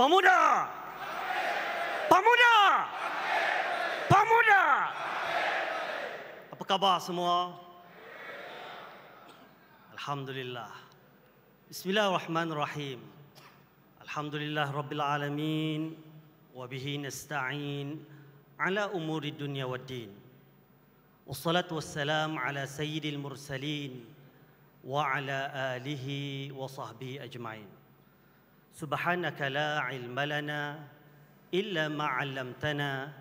Pemuda! Pemuda! Pemuda! Apa khabar semua? Alhamdulillah. Bismillahirrahmanirrahim. Alhamdulillah Rabbil Alamin. Wabihi nasta'in ala umuri dunia wa din. Wassalatu wassalam ala sayyidil mursalin wa ala alihi wa sahbihi ajma'in. سبحانك لا علم لنا الا ما علمتنا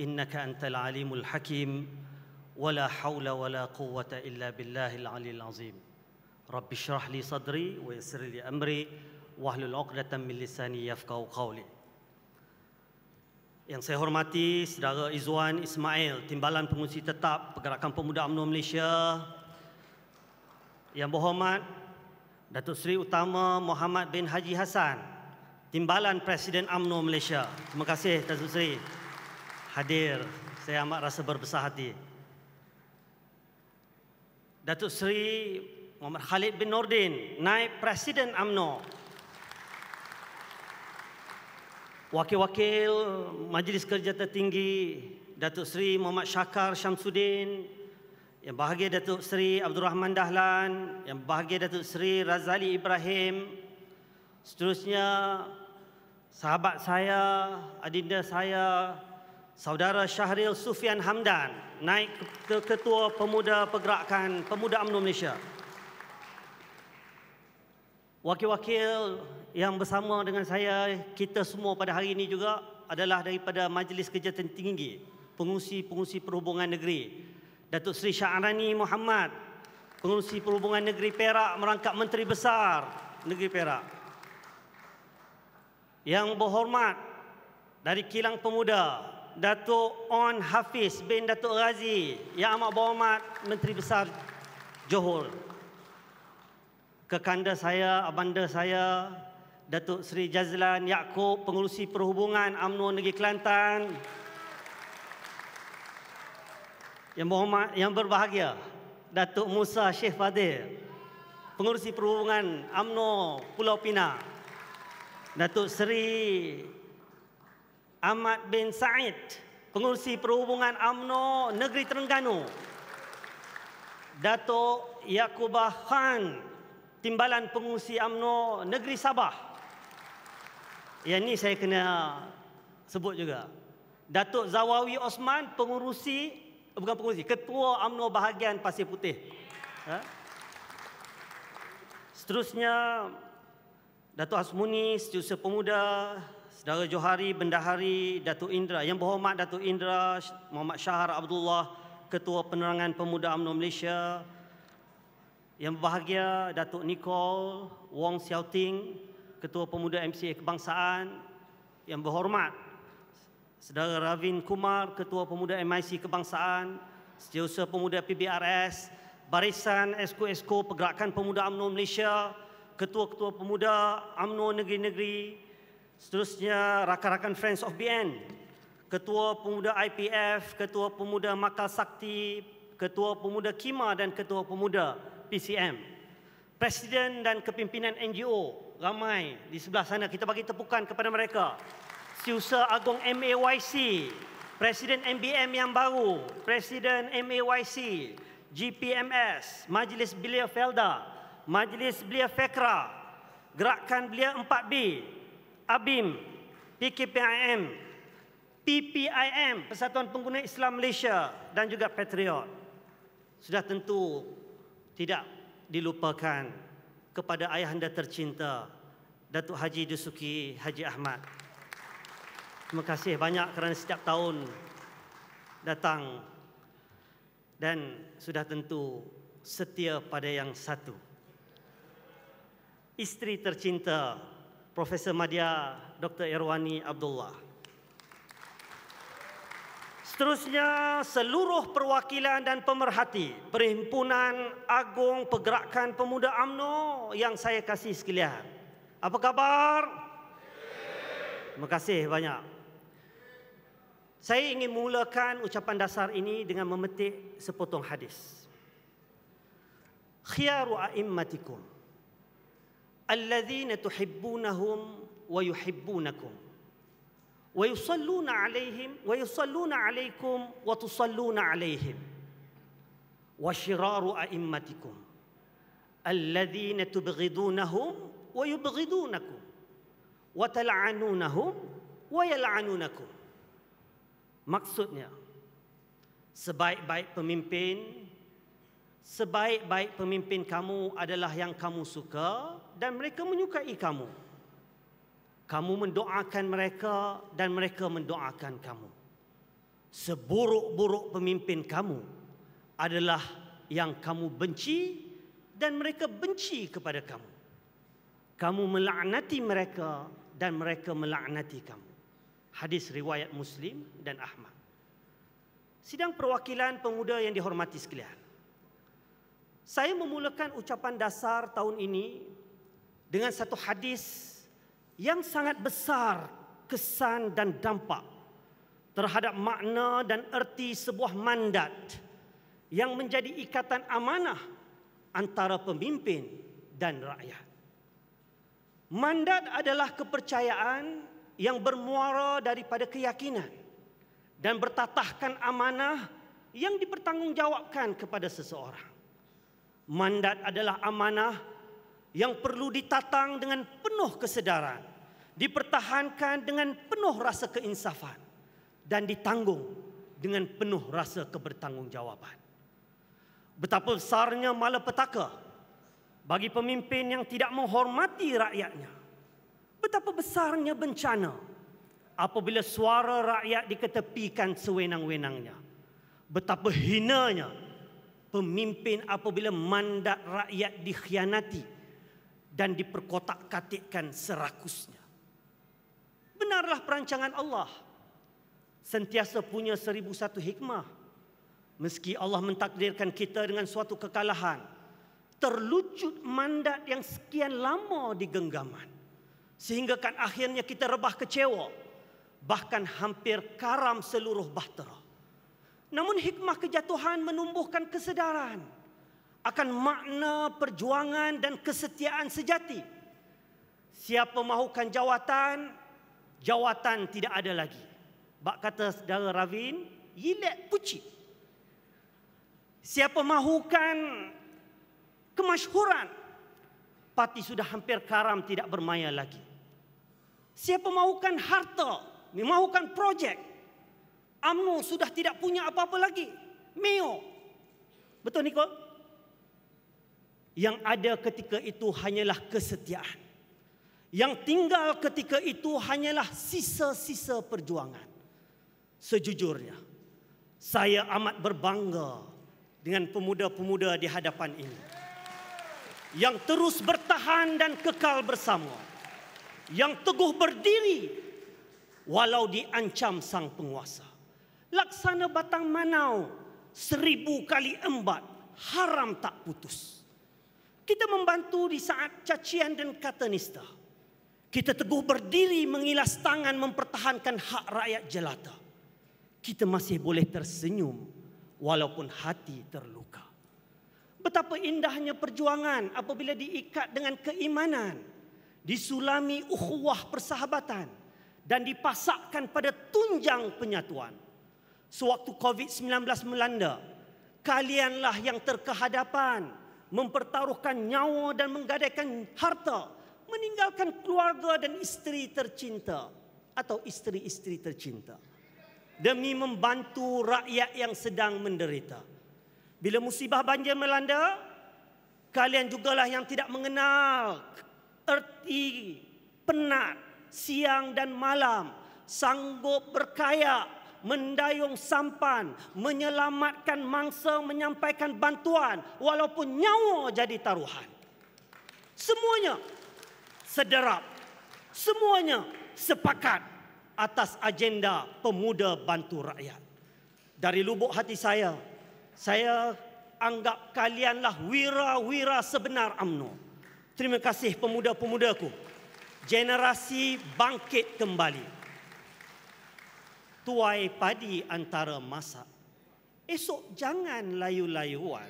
انك انت العليم الحكيم ولا حول ولا قوه الا بالله العلي العظيم رب اشرح لي صدري ويسر لي امري واحلل عقدة من لساني يفقهوا قولي yang saya hormati saudara Izwan Ismail, Timbalan Pengurusi Tetap Pergerakan Pemuda UMNO Malaysia. Yang berhormat Datuk Seri Utama Muhammad bin Haji Hassan, Timbalan Presiden AMNO Malaysia. Terima kasih Datuk Seri hadir. Saya amat rasa berbesar hati. Datuk Seri Muhammad Khalid bin Nordin, Naib Presiden AMNO. Wakil-wakil Majlis Kerja Tertinggi Datuk Seri Muhammad Syakar Syamsuddin, yang bahagia Datuk Seri Abdul Rahman Dahlan, yang bahagia Datuk Seri Razali Ibrahim, seterusnya sahabat saya, adinda saya, saudara Syahril Sufian Hamdan, naik ke Ketua Pemuda Pergerakan Pemuda UMNO Malaysia. Wakil-wakil yang bersama dengan saya, kita semua pada hari ini juga adalah daripada Majlis Kerja Tertinggi, pengusi-pengusi perhubungan negeri, Datuk Seri Syarani Muhammad, Pengurusi Perhubungan Negeri Perak merangkap Menteri Besar Negeri Perak. Yang berhormat dari Kilang Pemuda, Datuk On Hafiz bin Datuk Razi, yang amat berhormat Menteri Besar Johor. Kekanda saya, abanda saya, Datuk Seri Jazlan Yaakob, Pengurusi Perhubungan UMNO Negeri Kelantan, yang berhormat, yang berbahagia Datuk Musa Syekh Fadil Pengurusi Perhubungan AMNO Pulau Pinang Datuk Seri Ahmad bin Said Pengurusi Perhubungan AMNO Negeri Terengganu Datuk Yakubah Khan Timbalan Pengurusi AMNO Negeri Sabah. Yang ini saya kena sebut juga. Datuk Zawawi Osman Pengurusi bukan pengurusi, ketua UMNO bahagian Pasir Putih. Ha? Seterusnya, Datuk Hasmuni, Setiausaha Pemuda, Saudara Johari, Bendahari, Datuk Indra, yang berhormat Datuk Indra, Muhammad Syahar Abdullah, Ketua Penerangan Pemuda UMNO Malaysia, yang berbahagia Datuk Nicole Wong Xiao Ting, Ketua Pemuda MCA Kebangsaan, yang berhormat Saudara Ravin Kumar, Ketua Pemuda MIC Kebangsaan, Setiausaha Pemuda PBRS, Barisan Esko-Esko Pergerakan Pemuda UMNO Malaysia, Ketua-Ketua Pemuda UMNO Negeri-Negeri, seterusnya rakan-rakan Friends of BN, Ketua Pemuda IPF, Ketua Pemuda Makal Sakti, Ketua Pemuda Kima dan Ketua Pemuda PCM. Presiden dan kepimpinan NGO ramai di sebelah sana. Kita bagi tepukan kepada mereka. Setiausaha Agong MAYC, Presiden MBM yang baru, Presiden MAYC, GPMS, Majlis Belia Felda, Majlis Belia Fekra, Gerakan Belia 4B, ABIM, PKPIM, PPIM, Persatuan Pengguna Islam Malaysia dan juga Patriot. Sudah tentu tidak dilupakan kepada ayahanda tercinta Datuk Haji Dusuki Haji Ahmad Terima kasih banyak kerana setiap tahun datang dan sudah tentu setia pada yang satu. Isteri tercinta Profesor Madya Dr. Irwani Abdullah. Seterusnya seluruh perwakilan dan pemerhati Perhimpunan Agung Pergerakan Pemuda AMNO yang saya kasih sekalian. Apa khabar? Terima kasih banyak. Saya ingin mulakan ucapan dasar ini dengan memetik sepotong hadis. Khiyaru a'immatikum. Alladhina tuhibbunahum wa yuhibbunakum. Wa yusalluna alaihim wa yusalluna alaikum wa tusalluna alaihim. Wa shiraru a'immatikum. Alladhina tubghidunahum wa yubghidunakum. Wa tal'anunahum wa yal'anunakum maksudnya sebaik-baik pemimpin sebaik-baik pemimpin kamu adalah yang kamu suka dan mereka menyukai kamu. Kamu mendoakan mereka dan mereka mendoakan kamu. Seburuk-buruk pemimpin kamu adalah yang kamu benci dan mereka benci kepada kamu. Kamu melaknati mereka dan mereka melaknati kamu. Hadis riwayat Muslim dan Ahmad. Sidang perwakilan pemuda yang dihormati sekalian. Saya memulakan ucapan dasar tahun ini dengan satu hadis yang sangat besar kesan dan dampak terhadap makna dan erti sebuah mandat yang menjadi ikatan amanah antara pemimpin dan rakyat. Mandat adalah kepercayaan yang bermuara daripada keyakinan dan bertatahkan amanah yang dipertanggungjawabkan kepada seseorang. Mandat adalah amanah yang perlu ditatang dengan penuh kesedaran, dipertahankan dengan penuh rasa keinsafan dan ditanggung dengan penuh rasa kebertanggungjawaban. Betapa besarnya malapetaka bagi pemimpin yang tidak menghormati rakyatnya. Betapa besarnya bencana apabila suara rakyat diketepikan sewenang-wenangnya. Betapa hinanya pemimpin apabila mandat rakyat dikhianati dan diperkotak-katikkan serakusnya. Benarlah perancangan Allah sentiasa punya seribu satu hikmah. Meski Allah mentakdirkan kita dengan suatu kekalahan, terlucut mandat yang sekian lama di genggaman. Sehingga kan akhirnya kita rebah kecewa, bahkan hampir karam seluruh bahtera. Namun hikmah kejatuhan menumbuhkan kesedaran akan makna perjuangan dan kesetiaan sejati. Siapa mahukan jawatan, jawatan tidak ada lagi. Bak kata saudara Ravin, yilet puci. Siapa mahukan kemasyhuran, parti sudah hampir karam tidak bermaya lagi. Siapa mahukan harta, mahukan projek, UMNO sudah tidak punya apa-apa lagi. Meo. Betul Niko? Yang ada ketika itu hanyalah kesetiaan. Yang tinggal ketika itu hanyalah sisa-sisa perjuangan. Sejujurnya, saya amat berbangga dengan pemuda-pemuda di hadapan ini. Yang terus bertahan dan kekal bersama. Yang teguh berdiri walau diancam sang penguasa laksana batang manau seribu kali embat haram tak putus. Kita membantu di saat cacian dan kata nista. Kita teguh berdiri mengilas tangan mempertahankan hak rakyat jelata. Kita masih boleh tersenyum walaupun hati terluka. Betapa indahnya perjuangan apabila diikat dengan keimanan, disulami ukhuwah persahabatan dan dipasakkan pada tunjang penyatuan sewaktu COVID-19 melanda, kalianlah yang terkehadapan mempertaruhkan nyawa dan menggadaikan harta, meninggalkan keluarga dan isteri tercinta atau isteri-isteri tercinta demi membantu rakyat yang sedang menderita. Bila musibah banjir melanda, kalian jugalah yang tidak mengenal erti penat siang dan malam, sanggup berkaya mendayung sampan, menyelamatkan mangsa, menyampaikan bantuan walaupun nyawa jadi taruhan. Semuanya sederap. Semuanya sepakat atas agenda pemuda bantu rakyat. Dari lubuk hati saya, saya anggap kalianlah wira-wira sebenar AMNO. Terima kasih pemuda-pemudaku. Generasi bangkit kembali tuai padi antara masa. Esok jangan layu-layuan.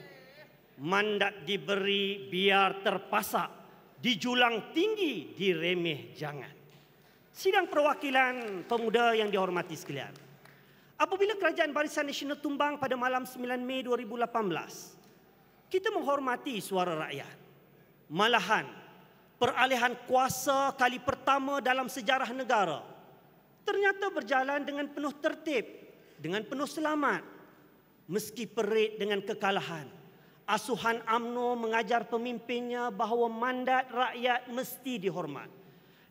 Mandat diberi biar terpasak. Dijulang tinggi diremeh jangan. Sidang perwakilan pemuda yang dihormati sekalian. Apabila Kerajaan Barisan Nasional tumbang pada malam 9 Mei 2018, kita menghormati suara rakyat. Malahan, peralihan kuasa kali pertama dalam sejarah negara ternyata berjalan dengan penuh tertib, dengan penuh selamat. Meski perit dengan kekalahan, asuhan AMNO mengajar pemimpinnya bahawa mandat rakyat mesti dihormat.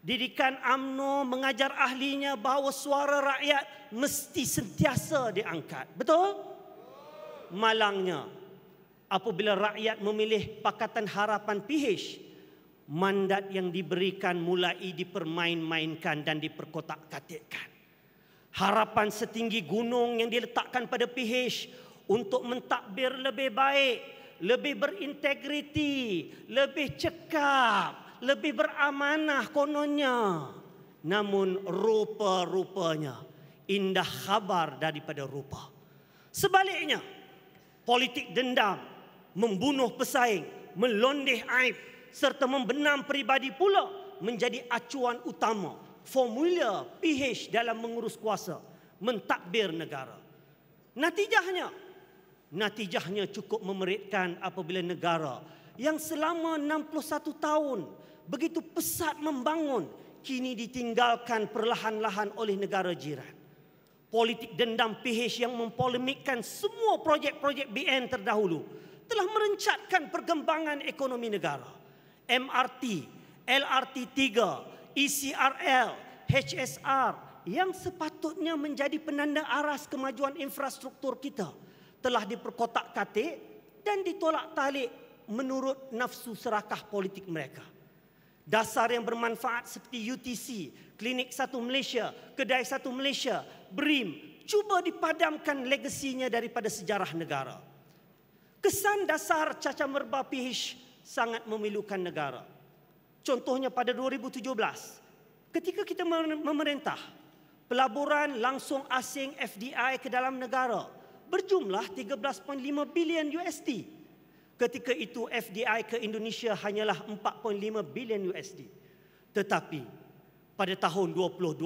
Didikan AMNO mengajar ahlinya bahawa suara rakyat mesti sentiasa diangkat. Betul? Malangnya, apabila rakyat memilih Pakatan Harapan PH, mandat yang diberikan mulai dipermain-mainkan dan diperkotak-katikkan. Harapan setinggi gunung yang diletakkan pada PH untuk mentadbir lebih baik, lebih berintegriti, lebih cekap, lebih beramanah kononnya. Namun rupa-rupanya indah khabar daripada rupa. Sebaliknya, politik dendam, membunuh pesaing, melondeh aib serta membenam peribadi pula menjadi acuan utama formula PH dalam mengurus kuasa, mentadbir negara. Natijahnya, natijahnya cukup memeritkan apabila negara yang selama 61 tahun begitu pesat membangun kini ditinggalkan perlahan-lahan oleh negara jiran. Politik dendam PH yang mempolemikkan semua projek-projek BN terdahulu telah merencatkan perkembangan ekonomi negara. MRT, LRT3, ECRL, HSR yang sepatutnya menjadi penanda aras kemajuan infrastruktur kita telah diperkotak-katik dan ditolak talik menurut nafsu serakah politik mereka dasar yang bermanfaat seperti UTC, Klinik Satu Malaysia, Kedai Satu Malaysia, BRIM, cuba dipadamkan legasinya daripada sejarah negara. Kesan dasar caca merba PH sangat memilukan negara. Contohnya pada 2017, ketika kita memerintah, pelaburan langsung asing FDI ke dalam negara berjumlah 13.5 bilion USD. Ketika itu FDI ke Indonesia hanyalah 4.5 bilion USD. Tetapi pada tahun 2020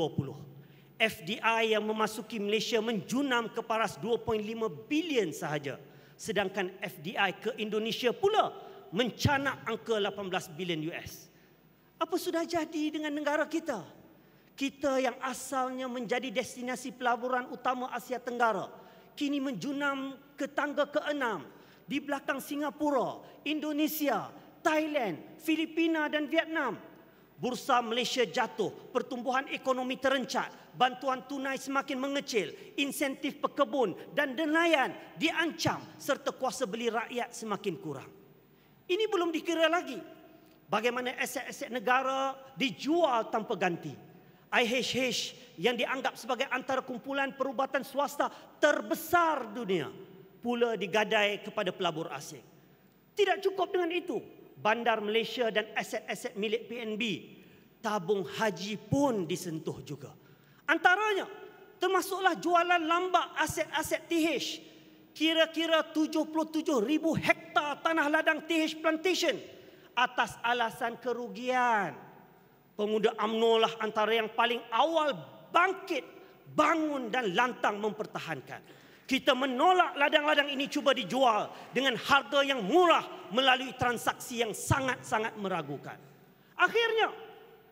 FDI yang memasuki Malaysia menjunam ke paras 2.5 bilion sahaja. Sedangkan FDI ke Indonesia pula mencanak angka 18 bilion US. Apa sudah jadi dengan negara kita? Kita yang asalnya menjadi destinasi pelaburan utama Asia Tenggara kini menjunam ke tangga keenam di belakang Singapura, Indonesia, Thailand, Filipina dan Vietnam. Bursa Malaysia jatuh, pertumbuhan ekonomi terencat, bantuan tunai semakin mengecil, insentif pekebun dan nelayan diancam serta kuasa beli rakyat semakin kurang. Ini belum dikira lagi bagaimana aset-aset negara dijual tanpa ganti. IHH yang dianggap sebagai antara kumpulan perubatan swasta terbesar dunia pula digadai kepada pelabur asing. Tidak cukup dengan itu, bandar Malaysia dan aset-aset milik PNB, tabung haji pun disentuh juga. Antaranya, termasuklah jualan lambak aset-aset TH, kira-kira 77 ribu hektar tanah ladang TH Plantation atas alasan kerugian. Pemuda UMNO lah antara yang paling awal bangkit, bangun dan lantang mempertahankan kita menolak ladang-ladang ini cuba dijual dengan harga yang murah melalui transaksi yang sangat-sangat meragukan. Akhirnya,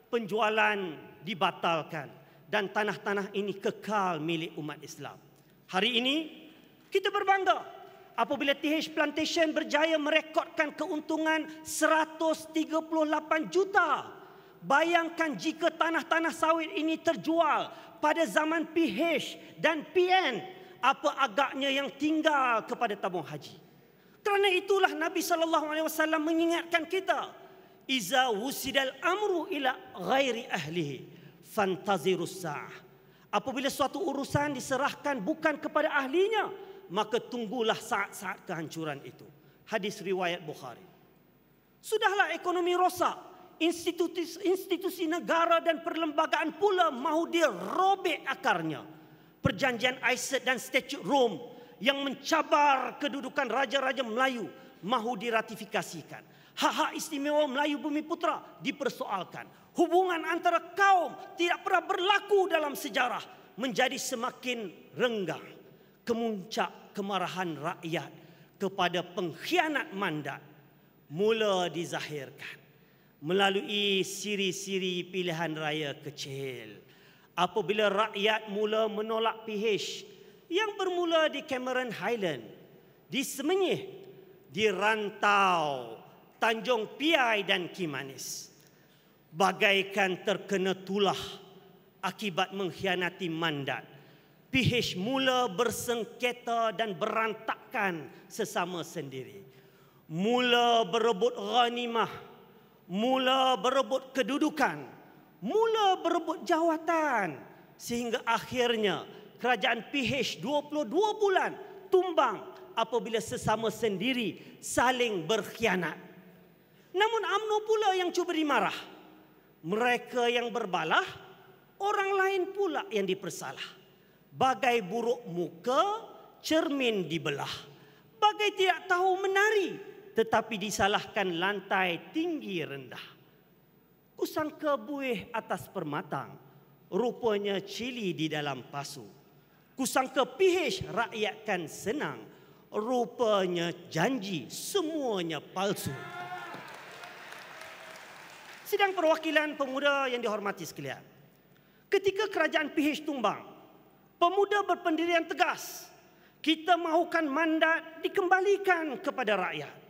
penjualan dibatalkan dan tanah-tanah ini kekal milik umat Islam. Hari ini, kita berbangga apabila TH Plantation berjaya merekodkan keuntungan 138 juta. Bayangkan jika tanah-tanah sawit ini terjual pada zaman PH dan PN apa agaknya yang tinggal kepada tabung haji. Kerana itulah Nabi sallallahu alaihi wasallam mengingatkan kita, iza wusidal amru ila ghairi ahlihi fantazirus sa'ah. Apabila suatu urusan diserahkan bukan kepada ahlinya, maka tunggulah saat-saat kehancuran itu. Hadis riwayat Bukhari. Sudahlah ekonomi rosak, institusi, institusi negara dan perlembagaan pula mahu dirobek akarnya perjanjian Aiset dan Statute Rome yang mencabar kedudukan raja-raja Melayu mahu diratifikasikan. Hak-hak istimewa Melayu Bumi Putra dipersoalkan. Hubungan antara kaum tidak pernah berlaku dalam sejarah menjadi semakin renggang. Kemuncak kemarahan rakyat kepada pengkhianat mandat mula dizahirkan melalui siri-siri pilihan raya kecil. Apabila rakyat mula menolak PH yang bermula di Cameron Highland, di Semenyih, di Rantau, Tanjung Piai dan Kimanis. Bagaikan terkena tulah akibat mengkhianati mandat. PH mula bersengketa dan berantakan sesama sendiri. Mula berebut ghanimah. Mula berebut kedudukan. Mula berebut jawatan. Sehingga akhirnya kerajaan PH 22 bulan tumbang apabila sesama sendiri saling berkhianat. Namun AMNO pula yang cuba dimarah. Mereka yang berbalah, orang lain pula yang dipersalah. Bagai buruk muka, cermin dibelah. Bagai tidak tahu menari, tetapi disalahkan lantai tinggi rendah. Kusangka buih atas permatang, rupanya cili di dalam pasu. Kusangka PH rakyatkan senang, rupanya janji semuanya palsu. Sidang perwakilan pemuda yang dihormati sekalian. Ketika kerajaan PH tumbang, pemuda berpendirian tegas. Kita mahukan mandat dikembalikan kepada rakyat.